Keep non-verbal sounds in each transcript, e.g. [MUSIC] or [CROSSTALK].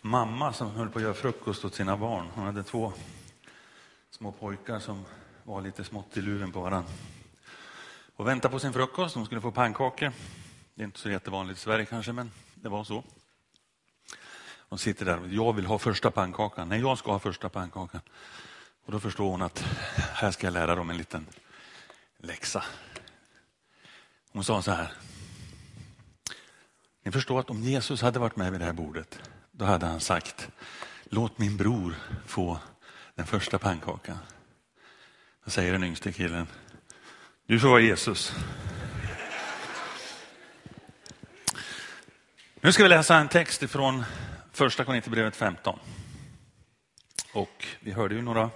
mamma som höll på att göra frukost åt sina barn. Hon hade två små pojkar som var lite smått i luven på varandra. Och väntade på sin frukost, de skulle få pannkakor. Det är inte så jättevanligt i Sverige kanske, men det var så. Hon sitter där och jag vill ha första pannkakan. Nej, jag ska ha första pannkakan. Och då förstår hon att här ska jag lära dem en liten läxa. Hon sa så här. Ni förstår att om Jesus hade varit med vid det här bordet, då hade han sagt, låt min bror få den första pannkakan. Då säger den yngste killen, du får vara Jesus. Nu ska vi läsa en text ifrån första Korinthierbrevet 15. Och vi hörde ju några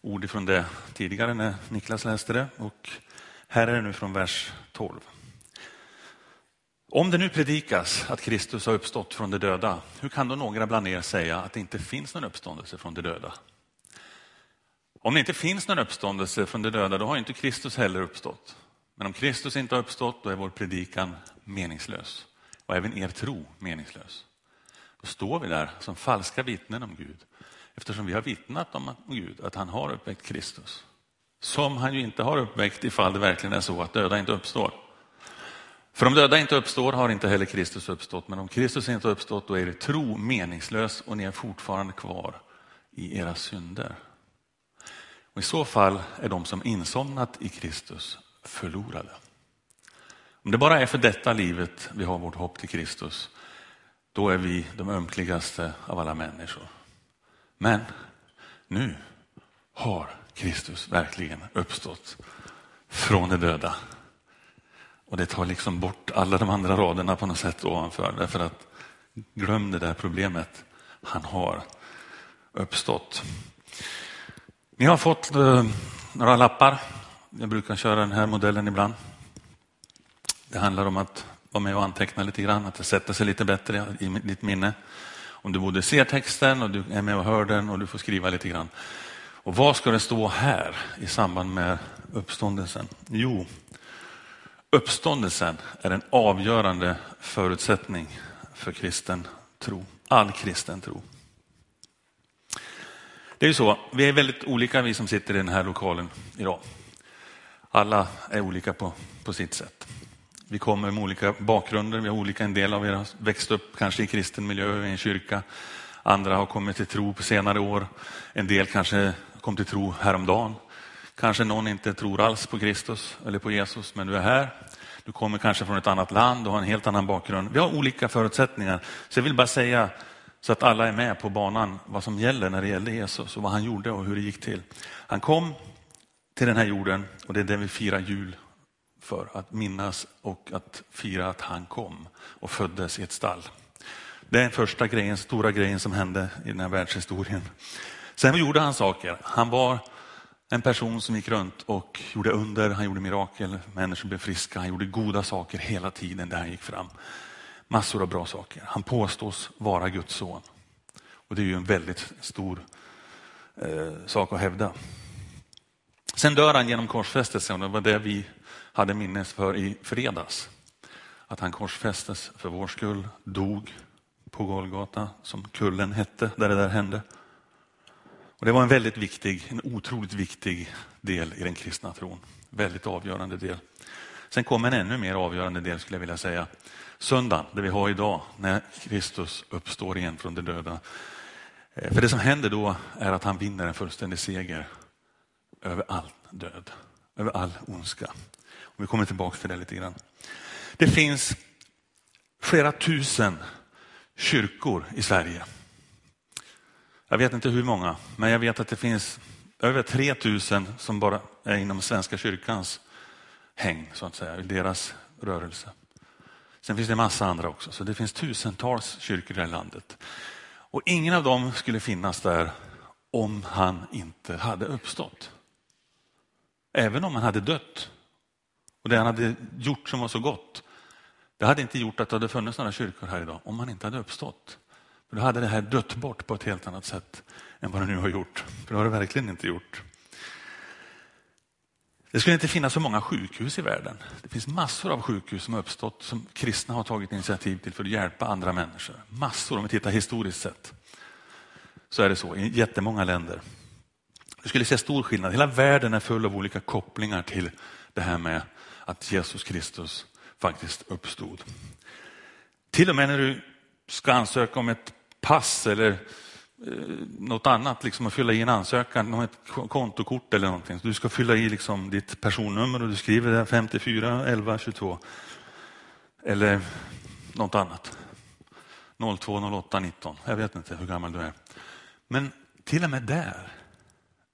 ord ifrån det tidigare när Niklas läste det. Och här är det nu från vers 12. Om det nu predikas att Kristus har uppstått från de döda, hur kan då några bland er säga att det inte finns någon uppståndelse från de döda? Om det inte finns någon uppståndelse från de döda, då har inte Kristus heller uppstått. Men om Kristus inte har uppstått, då är vår predikan meningslös och även er tro meningslös. Då står vi där som falska vittnen om Gud, eftersom vi har vittnat om Gud att han har uppväckt Kristus. Som han ju inte har uppväckt ifall det verkligen är så att döda inte uppstår. För om döda inte uppstår har inte heller Kristus uppstått, men om Kristus inte har uppstått då är er tro meningslös och ni är fortfarande kvar i era synder. Och I så fall är de som insomnat i Kristus förlorade. Om det bara är för detta livet vi har vårt hopp till Kristus, då är vi de ömkligaste av alla människor. Men nu har Kristus verkligen uppstått från de döda. Och det tar liksom bort alla de andra raderna på något sätt ovanför. Därför att glöm det där problemet. Han har uppstått. Ni har fått eh, några lappar. Jag brukar köra den här modellen ibland. Det handlar om att vara med och anteckna lite grann, att det sätter sig lite bättre i ditt minne. Om du både ser texten och du är med och hör den och du får skriva lite grann. Och vad ska det stå här i samband med uppståndelsen? Jo, uppståndelsen är en avgörande förutsättning för kristen tro. All kristen tro. Det är ju så, vi är väldigt olika vi som sitter i den här lokalen idag. Alla är olika på, på sitt sätt. Vi kommer med olika bakgrunder, vi har olika, en del av er har växt upp kanske i kristen miljö, i en kyrka. Andra har kommit till tro på senare år. En del kanske kom till tro häromdagen. Kanske någon inte tror alls på Kristus eller på Jesus, men du är här. Du kommer kanske från ett annat land och har en helt annan bakgrund. Vi har olika förutsättningar. Så jag vill bara säga så att alla är med på banan vad som gäller när det gäller Jesus och vad han gjorde och hur det gick till. Han kom till den här jorden och det är det vi firar jul för att minnas och att fira att han kom och föddes i ett stall. Det är den första grejen, stora grejen som hände i den här världshistorien. Sen gjorde han saker. Han var en person som gick runt och gjorde under, han gjorde mirakel, människor blev friska, han gjorde goda saker hela tiden där han gick fram. Massor av bra saker. Han påstås vara Guds son. Och det är ju en väldigt stor eh, sak att hävda. Sen dör han genom korsfästelsen och det var det vi hade minnes för i fredags. Att han korsfästes för vår skull, dog på Golgata, som kullen hette, där det där hände. Och Det var en väldigt viktig, en otroligt viktig del i den kristna tron. Väldigt avgörande del. Sen kom en ännu mer avgörande del skulle jag vilja säga. Söndagen, det vi har idag, när Kristus uppstår igen från de döda. Eh, för det som händer då är att han vinner en fullständig seger över all död, över all ondska. Och vi kommer tillbaka till det lite grann. Det finns flera tusen kyrkor i Sverige. Jag vet inte hur många, men jag vet att det finns över 3000 som bara är inom Svenska kyrkans häng, så att säga, i deras rörelse. Sen finns det en massa andra också, så det finns tusentals kyrkor i det här landet. Och ingen av dem skulle finnas där om han inte hade uppstått. Även om han hade dött och det han hade gjort som var så gott, det hade inte gjort att det hade funnits några kyrkor här idag om han inte hade uppstått. För då hade det här dött bort på ett helt annat sätt än vad det nu har gjort. För det har det verkligen inte gjort. Det skulle inte finnas så många sjukhus i världen. Det finns massor av sjukhus som har uppstått som kristna har tagit initiativ till för att hjälpa andra människor. Massor, om vi tittar historiskt sett. Så är det så i jättemånga länder. Du skulle se stor skillnad. Hela världen är full av olika kopplingar till det här med att Jesus Kristus faktiskt uppstod. Till och med när du ska ansöka om ett pass eller eh, något annat, liksom att fylla i en ansökan om ett kontokort eller någonting. du ska fylla i liksom ditt personnummer och du skriver där 54 11 22. Eller något annat. 02 08 19. Jag vet inte hur gammal du är. Men till och med där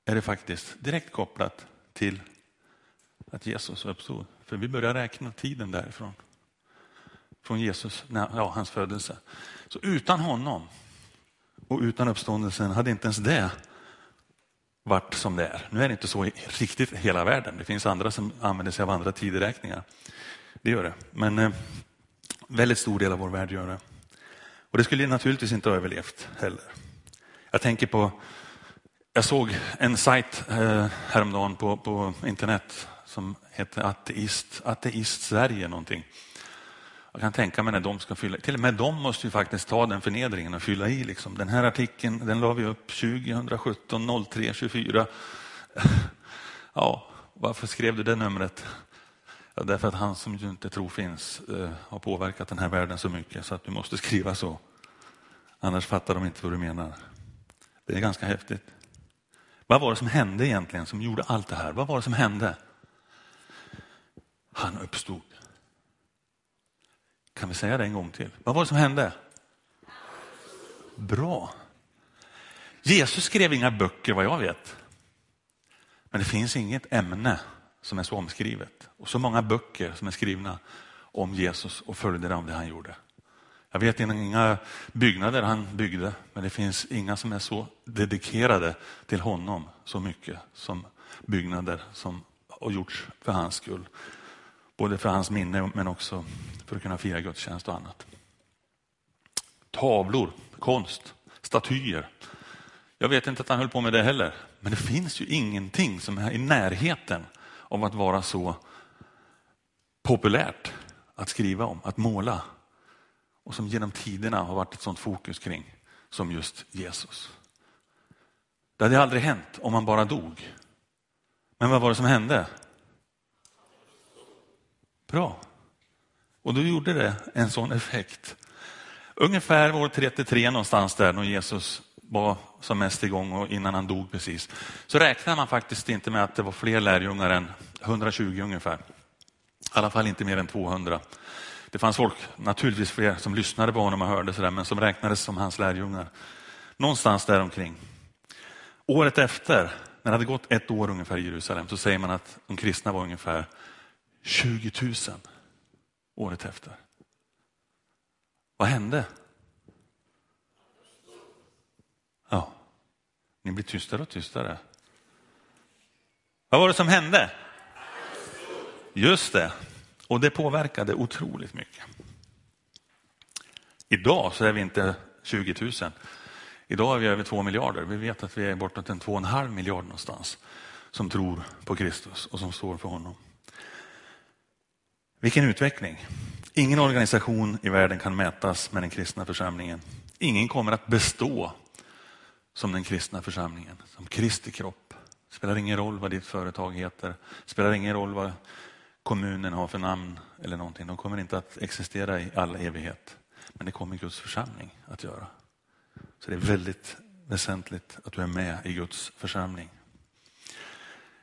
är det faktiskt direkt kopplat till att Jesus uppstod. För vi börjar räkna tiden därifrån. Från Jesus, ja, hans födelse. Så utan honom och utan uppståndelsen hade inte ens det varit som det är. Nu är det inte så i riktigt hela världen. Det finns andra som använder sig av andra tideräkningar. Det gör det. Men eh, väldigt stor del av vår värld gör det. Och det skulle naturligtvis inte ha överlevt heller. Jag tänker på, jag såg en sajt eh, häromdagen på, på internet som heter Ateist, Ateist Sverige någonting. Jag kan tänka mig när de ska fylla till och med de måste ju faktiskt ta den förnedringen och fylla i. Liksom. Den här artikeln den la vi upp 2017 03 24. Ja, varför skrev du det numret? Ja, därför att han som du inte tror finns eh, har påverkat den här världen så mycket så att du måste skriva så. Annars fattar de inte vad du menar. Det är ganska häftigt. Vad var det som hände egentligen som gjorde allt det här? Vad var det som hände? Han uppstod. Kan vi säga det en gång till? Vad var det som hände? Bra. Jesus skrev inga böcker vad jag vet. Men det finns inget ämne som är så omskrivet och så många böcker som är skrivna om Jesus och följderna av det han gjorde. Jag vet inga byggnader han byggde, men det finns inga som är så dedikerade till honom så mycket som byggnader som har gjorts för hans skull. Både för hans minne men också för att kunna fira gudstjänst och annat. Tavlor, konst, statyer. Jag vet inte att han höll på med det heller, men det finns ju ingenting som är i närheten av att vara så populärt att skriva om, att måla och som genom tiderna har varit ett sånt fokus kring som just Jesus. Det hade aldrig hänt om han bara dog. Men vad var det som hände? Bra. Och då gjorde det en sån effekt. Ungefär år 33 någonstans där när Jesus var som mest igång och innan han dog precis. Så räknar man faktiskt inte med att det var fler lärjungar än 120 ungefär. I alla fall inte mer än 200. Det fanns folk, naturligtvis fler, som lyssnade på honom och hörde sådär, men som räknades som hans lärjungar. Någonstans där omkring. Året efter, när det hade gått ett år ungefär i Jerusalem, så säger man att de kristna var ungefär 20 000 året efter. Vad hände? Ja, ni blir tystare och tystare. Vad var det som hände? Just det, och det påverkade otroligt mycket. Idag så är vi inte 20 000. Idag är vi över 2 miljarder. Vi vet att vi är bortåt en 2,5 miljard någonstans som tror på Kristus och som står för honom. Vilken utveckling. Ingen organisation i världen kan mätas med den kristna församlingen. Ingen kommer att bestå som den kristna församlingen, som Kristi kropp. Det spelar ingen roll vad ditt företag heter, det spelar ingen roll vad kommunen har för namn eller någonting. De kommer inte att existera i all evighet. Men det kommer Guds församling att göra. Så det är väldigt väsentligt att du är med i Guds församling.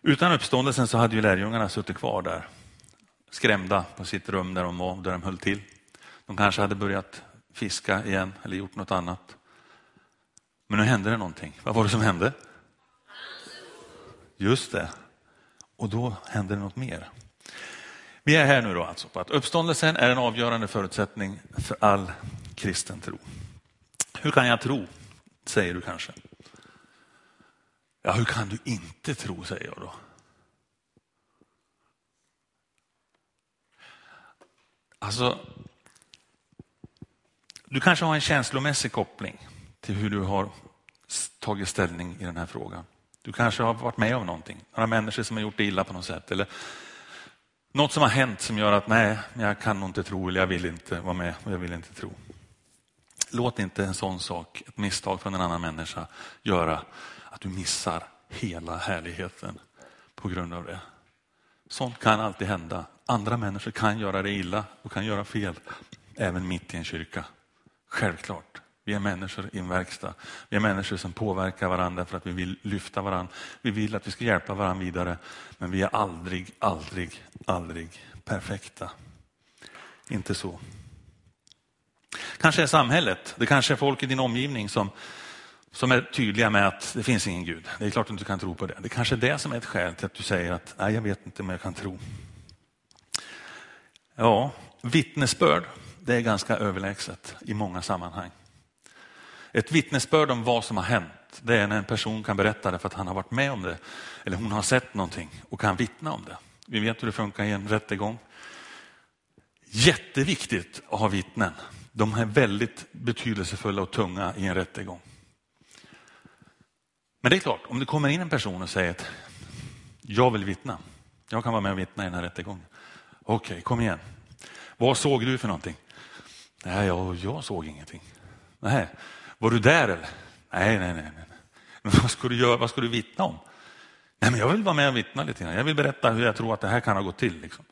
Utan uppståndelsen så hade ju lärjungarna suttit kvar där skrämda på sitt rum där de var, där de höll till. De kanske hade börjat fiska igen eller gjort något annat. Men nu hände det någonting. Vad var det som hände? Just det. Och då hände det något mer. Vi är här nu då alltså på att uppståndelsen är en avgörande förutsättning för all kristen tro. Hur kan jag tro? Säger du kanske. Ja, hur kan du inte tro, säger jag då. Alltså, du kanske har en känslomässig koppling till hur du har tagit ställning i den här frågan. Du kanske har varit med om någonting, några människor som har gjort dig illa på något sätt. Eller något som har hänt som gör att nej, jag kan nog inte tro eller jag vill inte vara med och jag vill inte tro. Låt inte en sån sak, ett misstag från en annan människa, göra att du missar hela härligheten på grund av det. Sånt kan alltid hända. Andra människor kan göra det illa och kan göra fel, även mitt i en kyrka. Självklart. Vi är människor i en verkstad. Vi är människor som påverkar varandra för att vi vill lyfta varandra. Vi vill att vi ska hjälpa varandra vidare. Men vi är aldrig, aldrig, aldrig perfekta. Inte så. Kanske är samhället, det kanske är folk i din omgivning som, som är tydliga med att det finns ingen Gud. Det är klart att du inte kan tro på det. Det kanske är det som är ett skäl till att du säger att nej, jag vet inte om jag kan tro. Ja, vittnesbörd, det är ganska överlägset i många sammanhang. Ett vittnesbörd om vad som har hänt, det är när en person kan berätta det för att han har varit med om det eller hon har sett någonting och kan vittna om det. Vi vet hur det funkar i en rättegång. Jätteviktigt att ha vittnen. De är väldigt betydelsefulla och tunga i en rättegång. Men det är klart, om det kommer in en person och säger att jag vill vittna. Jag kan vara med och vittna i den här rättegången. Okej, okay, kom igen. Vad såg du för någonting? Nej, jag, jag såg ingenting. Nej, var du där eller? Nej, nej, nej. nej. Men vad ska du göra? Vad ska du vittna om? Nej, men jag vill vara med och vittna lite grann. Jag vill berätta hur jag tror att det här kan ha gått till. Liksom.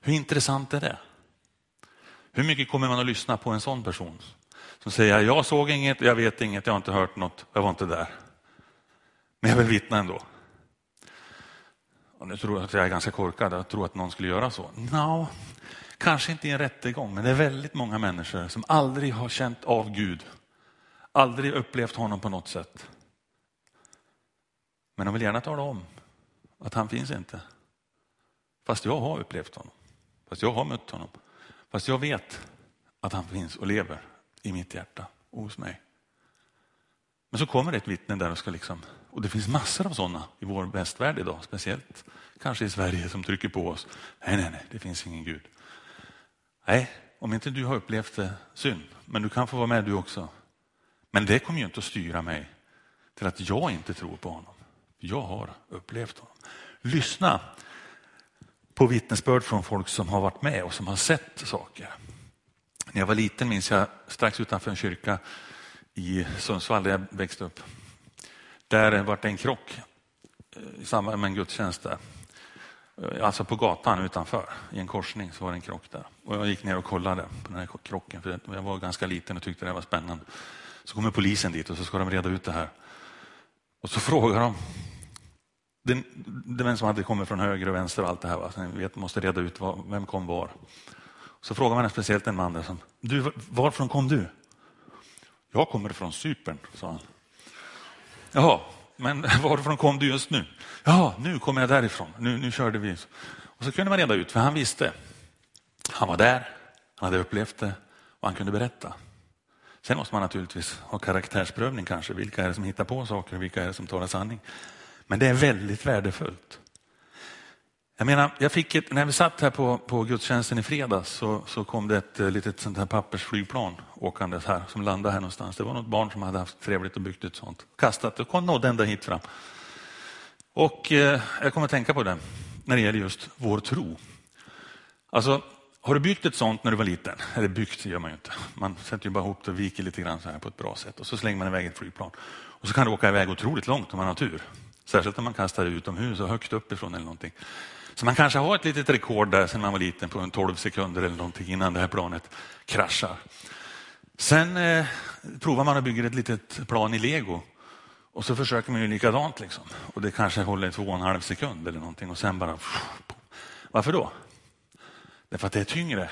Hur intressant är det? Hur mycket kommer man att lyssna på en sån person som säger jag såg inget, jag vet inget, jag har inte hört något, jag var inte där. Men jag vill vittna ändå. Och nu tror jag att jag är ganska korkad, jag tror att någon skulle göra så. No, kanske inte i en rättegång, men det är väldigt många människor som aldrig har känt av Gud aldrig upplevt honom på något sätt. Men de vill gärna tala om att han finns inte. Fast jag har upplevt honom. Fast jag har mött honom. Fast jag vet att han finns och lever i mitt hjärta och hos mig. Men så kommer det ett vittne där och ska liksom, och det finns massor av sådana i vår västvärld idag, speciellt kanske i Sverige som trycker på oss. Nej, nej, nej, det finns ingen Gud. Nej, om inte du har upplevt det, synd. Men du kan få vara med du också. Men det kommer ju inte att styra mig till att jag inte tror på honom. Jag har upplevt honom. Lyssna på vittnesbörd från folk som har varit med och som har sett saker. När jag var liten minns jag strax utanför en kyrka i Sundsvall där jag växte upp. Där var det en krock eh, i samband med en gudstjänst där. Eh, alltså på gatan utanför, i en korsning så var det en krock där. Och jag gick ner och kollade på den här krocken för jag var ganska liten och tyckte det var spännande. Så kommer polisen dit och så ska de reda ut det här. Och så frågar de den, den som hade kommit från höger och vänster och allt det här. Va? Så ni vet, måste reda ut vad, vem kom var. Så frågar man speciellt en man där som, du, varifrån kom du? Jag kommer från Cypern, sa han. Jaha, men [LAUGHS] varifrån kom du just nu? Ja, nu kommer jag därifrån. Nu, nu körde vi. Och så kunde man reda ut, för han visste. Han var där, han hade upplevt det och han kunde berätta. Sen måste man naturligtvis ha karaktärsprövning kanske. Vilka är det som hittar på saker och vilka är det som talar sanning? Men det är väldigt värdefullt. Jag menar, jag fick ett, när vi satt här på, på gudstjänsten i fredags så, så kom det ett eh, litet sånt här pappersflygplan åkandes här som landade här någonstans. Det var något barn som hade haft trevligt och byggt ett sånt. Kastat och nådde ända hit fram. Och eh, jag kommer att tänka på det när det gäller just vår tro. Alltså, har du byggt ett sånt när du var liten? Eller byggt gör man ju inte. Man sätter ju bara ihop det och viker lite grann så här på ett bra sätt och så slänger man iväg ett flygplan. Och så kan det åka iväg otroligt långt om man har tur. Särskilt om man kastar det utomhus och högt uppifrån eller någonting. Så man kanske har ett litet rekord där sedan man var liten på en 12 sekunder eller någonting innan det här planet kraschar. Sen eh, provar man att bygga ett litet plan i lego och så försöker man ju likadant liksom. Och det kanske håller två och en halv sekund eller någonting och sen bara... Varför då? Därför att det är tyngre,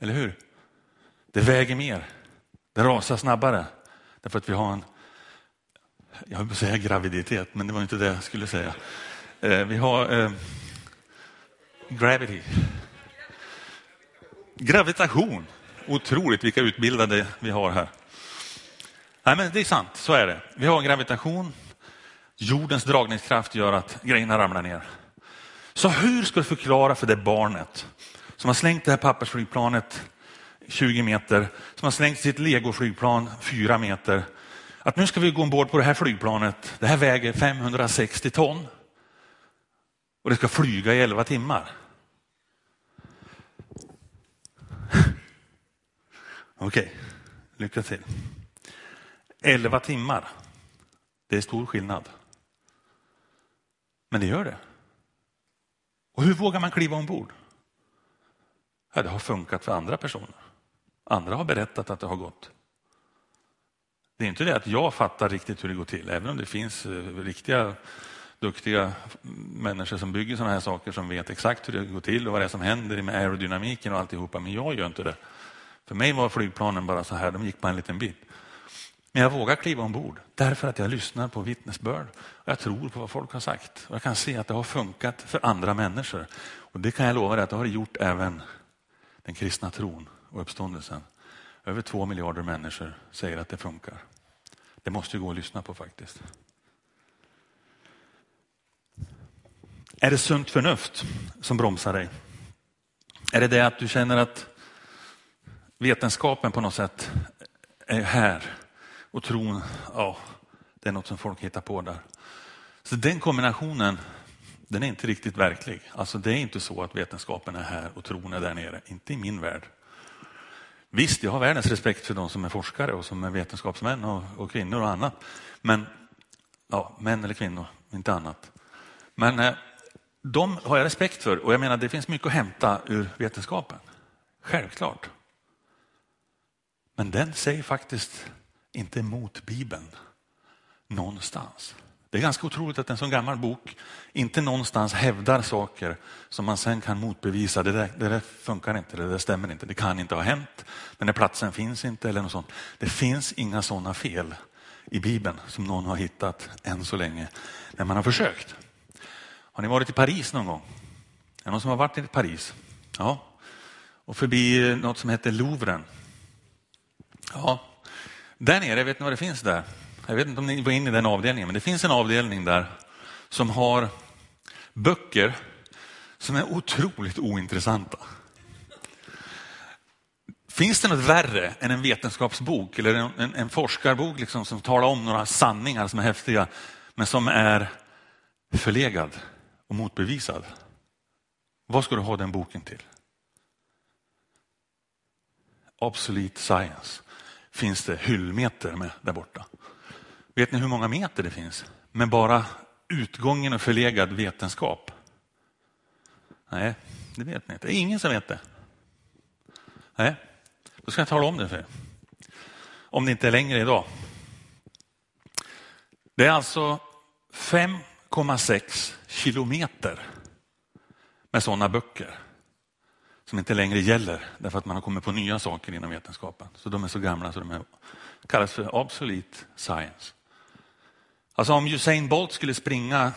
eller hur? Det väger mer. Det rasar snabbare. Därför att vi har en, jag vill säga graviditet, men det var inte det jag skulle säga. Eh, vi har eh, gravity. Gravitation. Otroligt vilka utbildade vi har här. Nej, men det är sant, så är det. Vi har gravitation. Jordens dragningskraft gör att grejerna ramlar ner. Så hur ska du förklara för det barnet som har slängt det här pappersflygplanet 20 meter, som har slängt sitt legoflygplan 4 meter, Att nu ska vi gå ombord på det här flygplanet. Det här väger 560 ton. Och det ska flyga i 11 timmar. [LAUGHS] Okej, okay. lycka till. 11 timmar. Det är stor skillnad. Men det gör det. Och hur vågar man kliva ombord? Ja, det har funkat för andra personer. Andra har berättat att det har gått. Det är inte det att jag fattar riktigt hur det går till, även om det finns eh, riktiga duktiga människor som bygger sådana här saker som vet exakt hur det går till och vad det är som händer med aerodynamiken och alltihopa. Men jag gör inte det. För mig var flygplanen bara så här, de gick på en liten bit. Men jag vågar kliva ombord därför att jag lyssnar på vittnesbörd. Och jag tror på vad folk har sagt. Och jag kan se att det har funkat för andra människor. Och det kan jag lova dig att det har gjort även den kristna tron och uppståndelsen. Över två miljarder människor säger att det funkar. Det måste gå att lyssna på faktiskt. Är det sunt förnuft som bromsar dig? Är det det att du känner att vetenskapen på något sätt är här och tron, ja, det är något som folk hittar på där. Så den kombinationen, den är inte riktigt verklig. Alltså det är inte så att vetenskapen är här och tron är där nere, inte i min värld. Visst, jag har världens respekt för de som är forskare och som är vetenskapsmän och, och kvinnor och annat. Men, ja, män eller kvinnor, inte annat. Men eh, de har jag respekt för och jag menar det finns mycket att hämta ur vetenskapen. Självklart. Men den säger faktiskt inte emot Bibeln någonstans. Det är ganska otroligt att en sån gammal bok inte någonstans hävdar saker som man sen kan motbevisa. Det där, det där funkar inte, det där stämmer inte, det kan inte ha hänt. Den där platsen finns inte eller något sånt. Det finns inga sådana fel i Bibeln som någon har hittat än så länge när man har försökt. Har ni varit i Paris någon gång? Är det någon som har varit i Paris? Ja. Och förbi något som heter Louvren. Ja, där nere, vet ni vad det finns där? Jag vet inte om ni var inne i den avdelningen, men det finns en avdelning där som har böcker som är otroligt ointressanta. Finns det något värre än en vetenskapsbok eller en, en, en forskarbok liksom som talar om några sanningar som är häftiga men som är förlegad och motbevisad? Vad ska du ha den boken till? Obsolete science finns det hyllmeter med där borta. Vet ni hur många meter det finns med bara utgången och förlegad vetenskap? Nej, det vet ni inte. Det är ingen som vet det. Nej, då ska jag tala om det för er. Om det inte är längre idag. Det är alltså 5,6 kilometer med sådana böcker som inte längre gäller därför att man har kommit på nya saker inom vetenskapen. Så de är så gamla så de är, kallas för obsolete science. Alltså om Usain Bolt skulle springa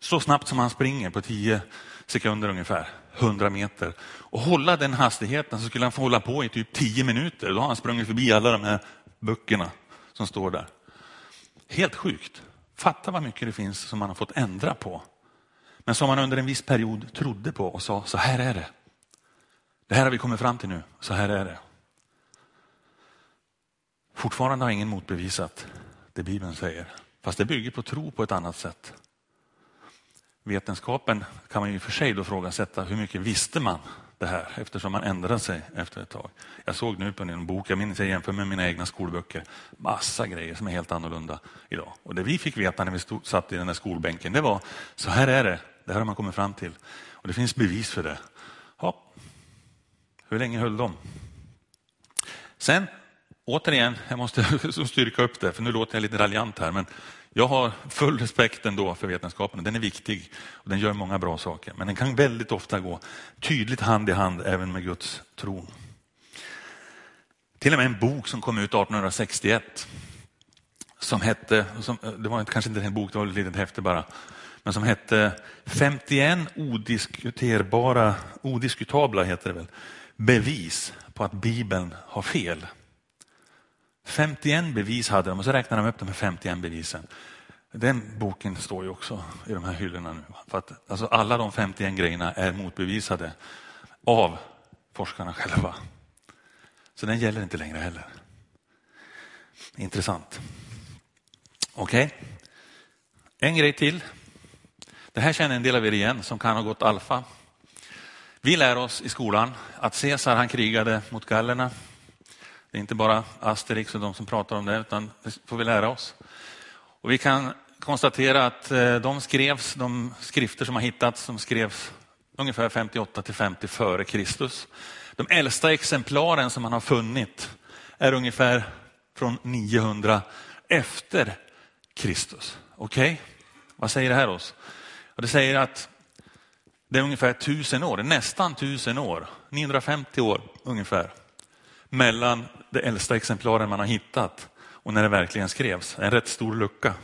så snabbt som han springer på 10 sekunder ungefär, 100 meter och hålla den hastigheten så skulle han få hålla på i typ 10 minuter. Då har han sprungit förbi alla de här böckerna som står där. Helt sjukt. Fatta vad mycket det finns som man har fått ändra på. Men som man under en viss period trodde på och sa, så här är det. Det här har vi kommit fram till nu, så här är det. Fortfarande har ingen motbevisat det Bibeln säger, fast det bygger på tro på ett annat sätt. Vetenskapen kan man ju för sig då frågasätta, hur mycket visste man det här eftersom man ändrade sig efter ett tag. Jag såg nu på en bok, jag minns jag jämför med mina egna skolböcker, massa grejer som är helt annorlunda idag. Och det vi fick veta när vi stod, satt i den där skolbänken, det var så här är det, det här har man kommit fram till. Och det finns bevis för det. Ja, hur länge höll de? Sen, återigen, jag måste [LAUGHS] styrka upp det, för nu låter jag lite raljant här, men jag har full respekt ändå för vetenskapen. Den är viktig och den gör många bra saker, men den kan väldigt ofta gå tydligt hand i hand även med Guds tron. Till och med en bok som kom ut 1861 som hette, som, det var kanske inte en bok, det var ett litet häfte bara, men som hette 51 odiskuterbara, odiskutabla heter det väl, bevis på att Bibeln har fel. 51 bevis hade de och så räknade de upp de här 51 bevisen. Den boken står ju också i de här hyllorna nu. För att, alltså alla de 51 grejerna är motbevisade av forskarna själva. Så den gäller inte längre heller. Intressant. Okej, okay. en grej till. Det här känner en del av er igen som kan ha gått alfa. Vi lär oss i skolan att Caesar han krigade mot gallerna. Det är inte bara Asterix och de som pratar om det, utan det får vi lära oss. Och vi kan konstatera att eh, de skrevs, de skrifter som har hittats, de skrevs ungefär 58 till 50 före Kristus. De äldsta exemplaren som man har funnit är ungefär från 900 efter Kristus. Okej, okay? vad säger det här oss? Det säger att det är ungefär tusen år, nästan tusen år, 950 år ungefär, mellan det äldsta exemplaren man har hittat och när det verkligen skrevs. En rätt stor lucka.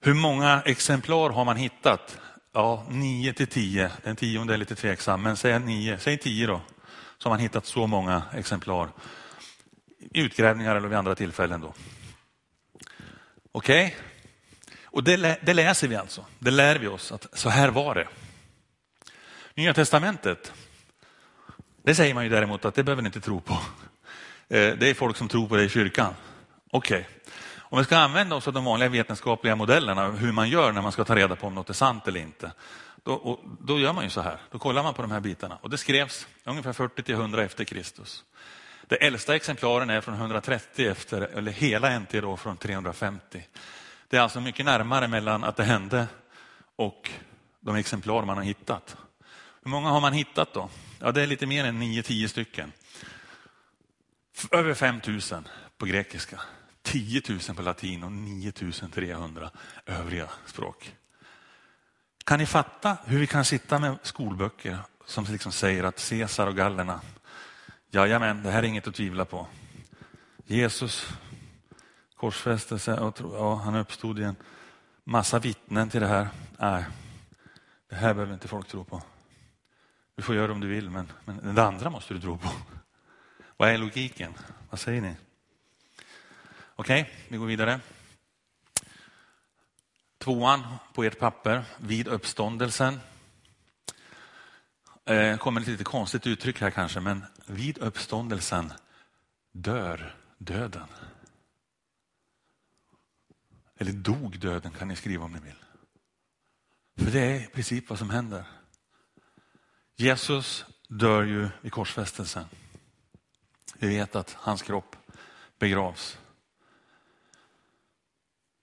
Hur många exemplar har man hittat? Ja, nio till tio. Den tionde är lite tveksam, men säg nio, säg tio då. Så har man hittat så många exemplar i utgrävningar eller vid andra tillfällen. då. Okej? Okay? Och det, det, läser vi alltså. Det lär vi oss att så här var det. Nya testamentet, det säger man ju däremot att det behöver ni inte tro på. Eh, det är folk som tror på det i kyrkan. Okej. Okay. Om vi ska använda oss av de vanliga vetenskapliga modellerna, hur man gör när man ska ta reda på om något är sant eller inte. Då, då gör man ju så här, då kollar man på de här bitarna. Och det skrevs ungefär 40 till 100 efter Kristus. Det äldsta exemplaren är från 130 efter, eller hela NT då från 350. Det är alltså mycket närmare mellan att det hände och de exemplar man har hittat. Hur många har man hittat då? Ja, det är lite mer än 9-10 stycken. Över 5 000 på grekiska, 10 000 på latin och 9 300 övriga språk. Kan ni fatta hur vi kan sitta med skolböcker som liksom säger att Caesar och gallerna, jajamän, det här är inget att tvivla på. Jesus korsfästelse och ja, han uppstod igen. Massa vittnen till det här. Nej, det här behöver inte folk tro på. Du får göra det om du vill, men, men det andra måste du tro på. Vad är logiken? Vad säger ni? Okej, okay, vi går vidare. Tvåan på ert papper, vid uppståndelsen. Eh, kommer ett lite konstigt uttryck här kanske, men vid uppståndelsen dör döden. Eller dog döden kan ni skriva om ni vill. För det är i princip vad som händer. Jesus dör ju i korsfästelsen. Vi vet att hans kropp begravs.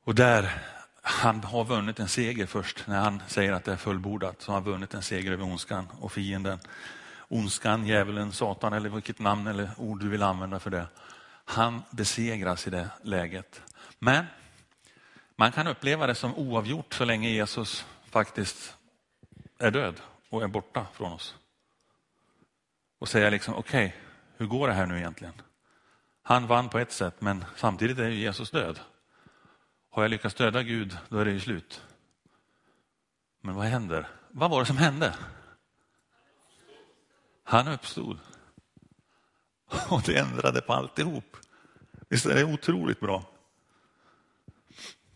Och där han har vunnit en seger först när han säger att det är fullbordat. Så har han vunnit en seger över ondskan och fienden. Ondskan, djävulen, Satan eller vilket namn eller ord du vill använda för det. Han besegras i det läget. Men man kan uppleva det som oavgjort så länge Jesus faktiskt är död och är borta från oss. Och säga liksom, okej, okay, hur går det här nu egentligen? Han vann på ett sätt, men samtidigt är ju Jesus död. Har jag lyckats döda Gud, då är det ju slut. Men vad händer? Vad var det som hände? Han uppstod. [LAUGHS] Och det ändrade på alltihop. Visst är det otroligt bra?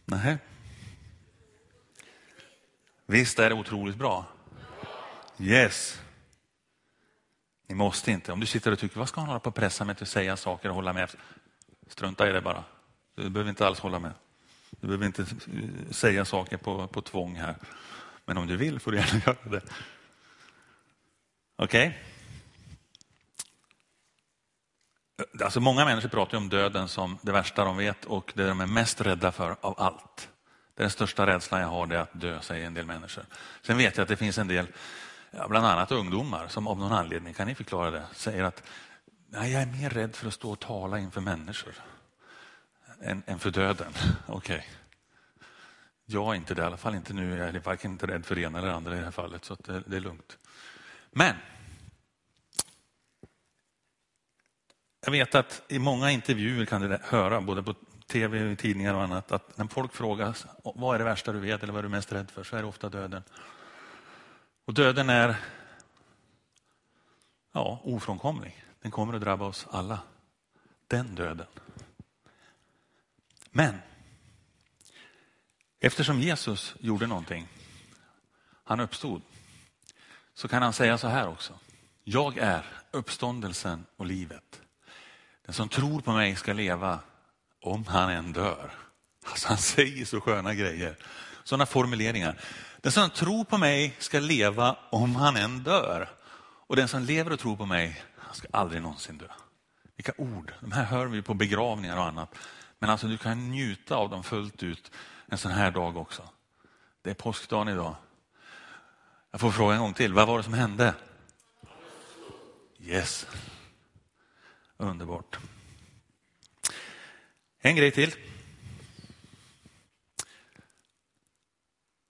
Nej. Visst är det otroligt bra? Yes. Ni måste inte. Om du sitter och tycker, vad ska han hålla på att pressa mig till att säga saker och hålla med? Strunta i det bara. Du behöver inte alls hålla med. Du behöver inte säga saker på, på tvång här. Men om du vill får du gärna [LAUGHS] göra det. Okej? Okay? Eh, alltså många människor pratar om döden som det värsta de vet och det de är mest rädda för av allt. Det är den största rädslan jag har, det är att dö, säger en del människor. Sen vet jag att det finns en del, bland annat ungdomar, som av någon anledning, kan ni förklara det, säger att Nej, jag är mer rädd för att stå och tala inför människor än, än för döden. [LAUGHS] Okej. Okay. Jag är inte det, i alla fall inte nu. Jag är varken inte rädd för det ena eller andra i det här fallet, så det, det är lugnt. Men Jag vet att i många intervjuer kan du höra, både på tv och tidningar och annat, att när folk frågar vad är det värsta du vet eller vad är du mest rädd för, så är det ofta döden. Och döden är ja, ofrånkomlig. Den kommer att drabba oss alla. Den döden. Men eftersom Jesus gjorde någonting, han uppstod, så kan han säga så här också. Jag är uppståndelsen och livet. Den som tror på mig ska leva om han än dör. Alltså han säger så sköna grejer. Sådana formuleringar. Den som tror på mig ska leva om han än dör. Och den som lever och tror på mig, han ska aldrig någonsin dö. Vilka ord. De här hör vi på begravningar och annat. Men alltså du kan njuta av dem fullt ut en sån här dag också. Det är påskdagen idag. Jag får fråga en gång till, vad var det som hände? Yes. Underbart. En grej till.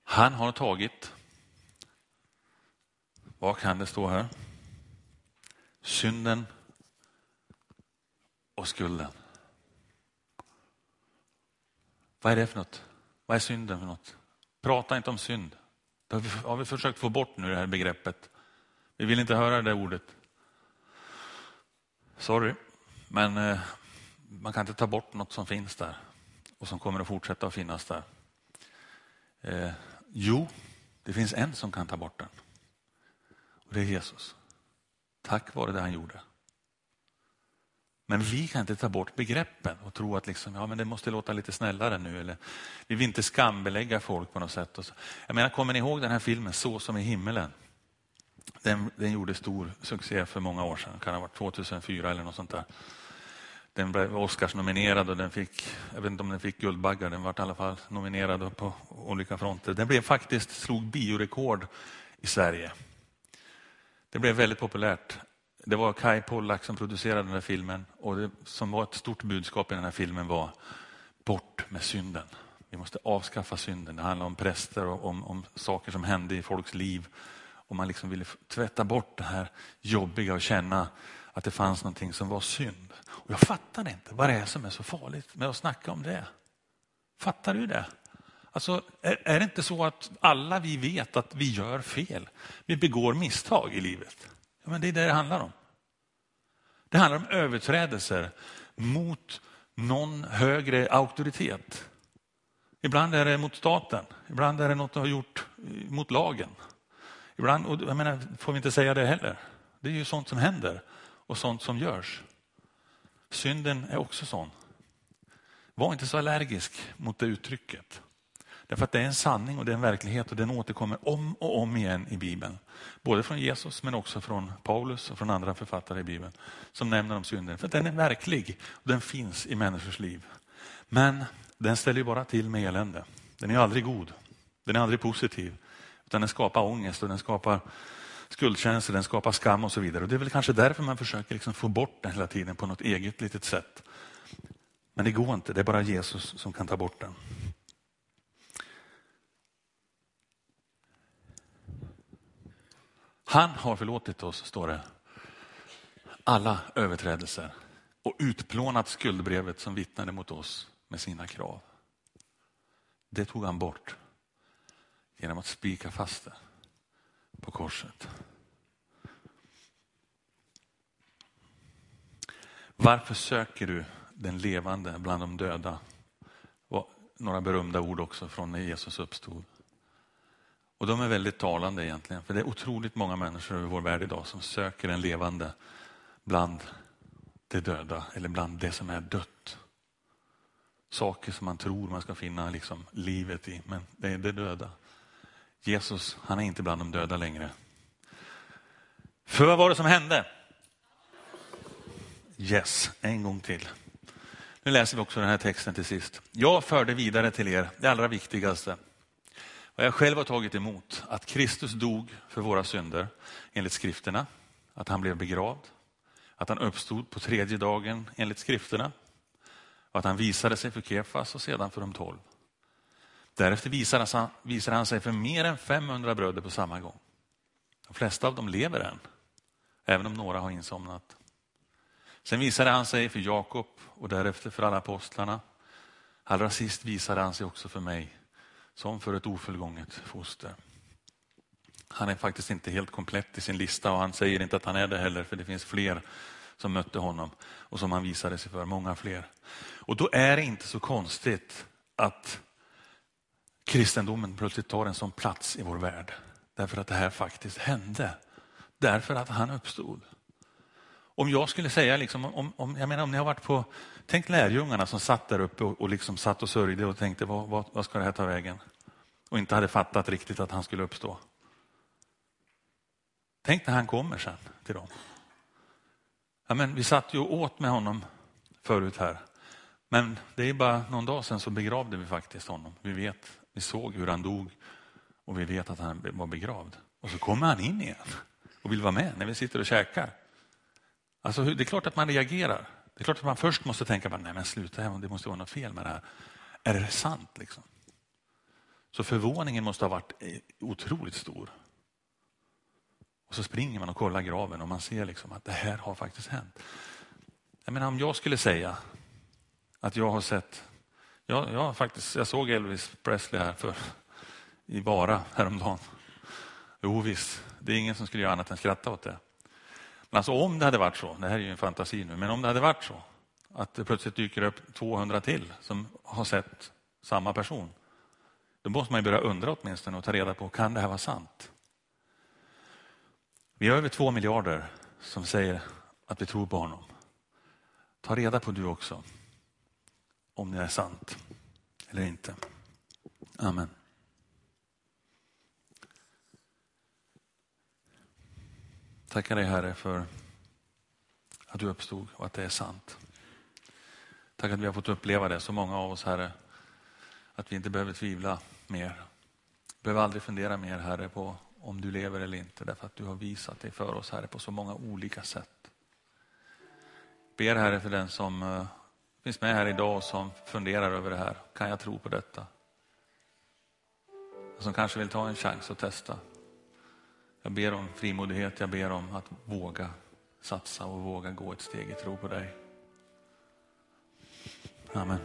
Han har tagit, vad kan det stå här? Synden och skulden. Vad är det för något? Vad är synden för något? Prata inte om synd. Det har vi, försökt få bort nu det här begreppet. Vi vill inte höra det ordet. Sorry, men eh, man kan inte ta bort något som finns där och som kommer att fortsätta att finnas där. Eh, jo, det finns en som kan ta bort den. Och Det är Jesus. Tack vare det han gjorde. Men vi kan inte ta bort begreppen och tro att liksom, ja, men det måste låta lite snällare nu. Eller, vi vill inte skambelägga folk på något sätt. Jag menar, kommer ni ihåg den här filmen Så som i himmelen? Den, den gjorde stor succé för många år sedan, kan ha varit 2004 eller något sånt där. Den blev Oscars-nominerad och den fick, jag vet inte om den fick Guldbaggar, den var i alla fall nominerad på olika fronter. Den blev faktiskt, slog biorekord i Sverige. Det blev väldigt populärt. Det var Kai Pollak som producerade den här filmen och det som var ett stort budskap i den här filmen var bort med synden. Vi måste avskaffa synden. Det handlar om präster och om, om saker som hände i folks liv. Och man liksom ville tvätta bort det här jobbiga och känna att det fanns någonting som var synd. Och jag fattade inte vad det är som är så farligt med att snacka om det. Fattar du det? Alltså, är, är det inte så att alla vi vet att vi gör fel? Vi begår misstag i livet. Ja, men det är det det handlar om. Det handlar om överträdelser mot någon högre auktoritet. Ibland är det mot staten, ibland är det något du har gjort mot lagen. Ibland, och jag menar, får vi inte säga det heller. Det är ju sånt som händer och sånt som görs. Synden är också sån. Var inte så allergisk mot det uttrycket. Därför att det är en sanning och det är en verklighet och den återkommer om och om igen i Bibeln. Både från Jesus men också från Paulus och från andra författare i Bibeln som nämner om synden. För den är verklig och den finns i människors liv. Men den ställer ju bara till med elände. Den är aldrig god. Den är aldrig positiv. Utan den skapar ångest och den skapar skuldkänslor, den skapar skam och så vidare. Och Det är väl kanske därför man försöker liksom få bort den hela tiden på något eget litet sätt. Men det går inte, det är bara Jesus som kan ta bort den. Han har förlåtit oss, står det, alla överträdelser och utplånat skuldbrevet som vittnade mot oss med sina krav. Det tog han bort genom att spika fast det på korset. Varför söker du den levande bland de döda? Och några berömda ord också från när Jesus uppstod. Och de är väldigt talande egentligen, för det är otroligt många människor i vår värld idag som söker en levande bland det döda eller bland det som är dött. Saker som man tror man ska finna liksom livet i, men det är det döda. Jesus, han är inte bland de döda längre. För vad var det som hände? Yes, en gång till. Nu läser vi också den här texten till sist. Jag förde vidare till er det allra viktigaste vad jag själv har tagit emot, att Kristus dog för våra synder enligt skrifterna, att han blev begravd, att han uppstod på tredje dagen enligt skrifterna och att han visade sig för Kefas och sedan för de tolv. Därefter visade han, han sig för mer än 500 bröder på samma gång. De flesta av dem lever än, även om några har insomnat. Sen visade han sig för Jakob och därefter för alla apostlarna. Allra sist visade han sig också för mig som för ett ofullgånget foster. Han är faktiskt inte helt komplett i sin lista och han säger inte att han är det heller för det finns fler som mötte honom och som han visade sig för, många fler. Och då är det inte så konstigt att kristendomen plötsligt tar en sån plats i vår värld. Därför att det här faktiskt hände. Därför att han uppstod. Om jag skulle säga, liksom, om, om, jag menar om ni har varit på, tänk lärjungarna som satt där uppe och, och liksom satt och sörjde och tänkte vad, vad, vad ska det här ta vägen? Och inte hade fattat riktigt att han skulle uppstå. Tänk när han kommer sen till dem. Ja, men vi satt ju åt med honom förut här. Men det är bara någon dag sedan så begravde vi faktiskt honom. Vi vet, vi såg hur han dog och vi vet att han var begravd. Och så kommer han in igen och vill vara med när vi sitter och käkar. Alltså, det är klart att man reagerar. Det är klart att man först måste tänka, nej men sluta, det måste vara något fel med det här. Är det sant? Liksom? Så förvåningen måste ha varit eh, otroligt stor. Och så springer man och kollar graven och man ser liksom att det här har faktiskt hänt. Jag menar om jag skulle säga att jag har sett, jag, jag, faktiskt, jag såg Elvis Presley här för, i Vara häromdagen. Jo visst, det är ingen som skulle göra annat än skratta åt det. Men alltså om det hade varit så, det här är ju en fantasi nu, men om det hade varit så att det plötsligt dyker upp 200 till som har sett samma person. Då måste man ju börja undra åtminstone och ta reda på, kan det här vara sant? Vi har över två miljarder som säger att vi tror på honom. Ta reda på du också om det är sant eller inte. Amen. Tackar dig Herre för att du uppstod och att det är sant. Tack att vi har fått uppleva det, så många av oss Herre, att vi inte behöver tvivla mer. Vi behöver aldrig fundera mer Herre på om du lever eller inte, därför att du har visat dig för oss Herre på så många olika sätt. Ber Herre för den som eh, finns med här idag och som funderar över det här. Kan jag tro på detta? Som kanske vill ta en chans att testa. Jag ber om frimodighet, jag ber om att våga satsa och våga gå ett steg i tro på dig. Amen.